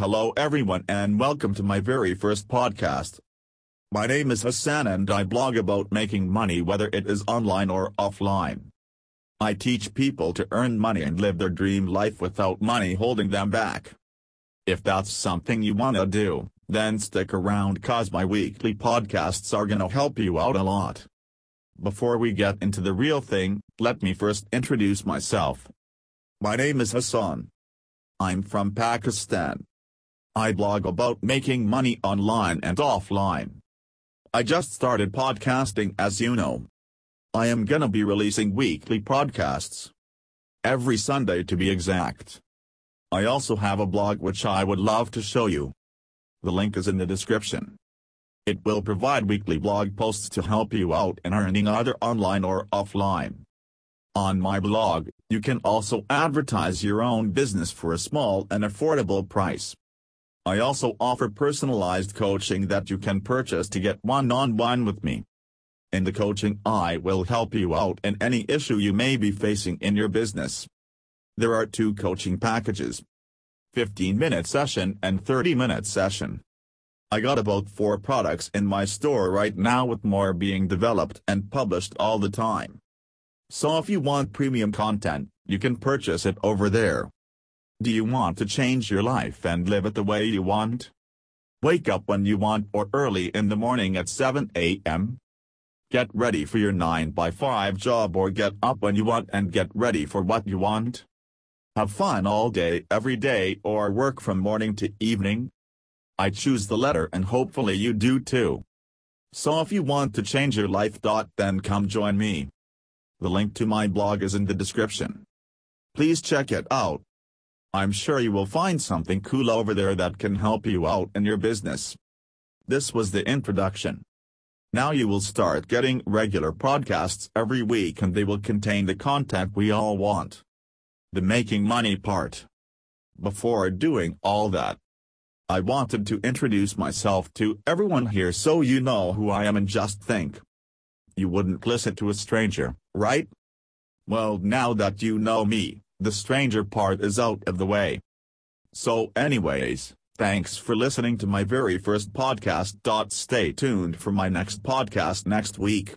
Hello everyone and welcome to my very first podcast. My name is Hassan and I blog about making money whether it is online or offline. I teach people to earn money and live their dream life without money holding them back. If that's something you wanna do, then stick around cause my weekly podcasts are gonna help you out a lot. Before we get into the real thing, let me first introduce myself. My name is Hassan. I'm from Pakistan. I blog about making money online and offline. I just started podcasting as you know. I am gonna be releasing weekly podcasts. Every Sunday to be exact. I also have a blog which I would love to show you. The link is in the description. It will provide weekly blog posts to help you out in earning either online or offline. On my blog, you can also advertise your own business for a small and affordable price. I also offer personalized coaching that you can purchase to get one-on-one with me. In the coaching I will help you out in any issue you may be facing in your business. There are two coaching packages. 15-minute session and 30-minute session. I got about 4 products in my store right now with more being developed and published all the time. So if you want premium content, you can purchase it over there. Do you want to change your life and live it the way you want? Wake up when you want or early in the morning at 7 a.m. Get ready for your 9 by 5 job or get up when you want and get ready for what you want. Have fun all day every day or work from morning to evening. I choose the letter and hopefully you do too. So if you want to change your life. Then come join me. The link to my blog is in the description. Please check it out. I'm sure you will find something cool over there that can help you out in your business. This was the introduction. Now you will start getting regular podcasts every week and they will contain the content we all want. The making money part. Before doing all that, I wanted to introduce myself to everyone here so you know who I am and just think. You wouldn't listen to a stranger, right? Well now that you know me, the stranger part is out of the way. So anyways, thanks for listening to my very first podcast. Stay tuned for my next podcast next week.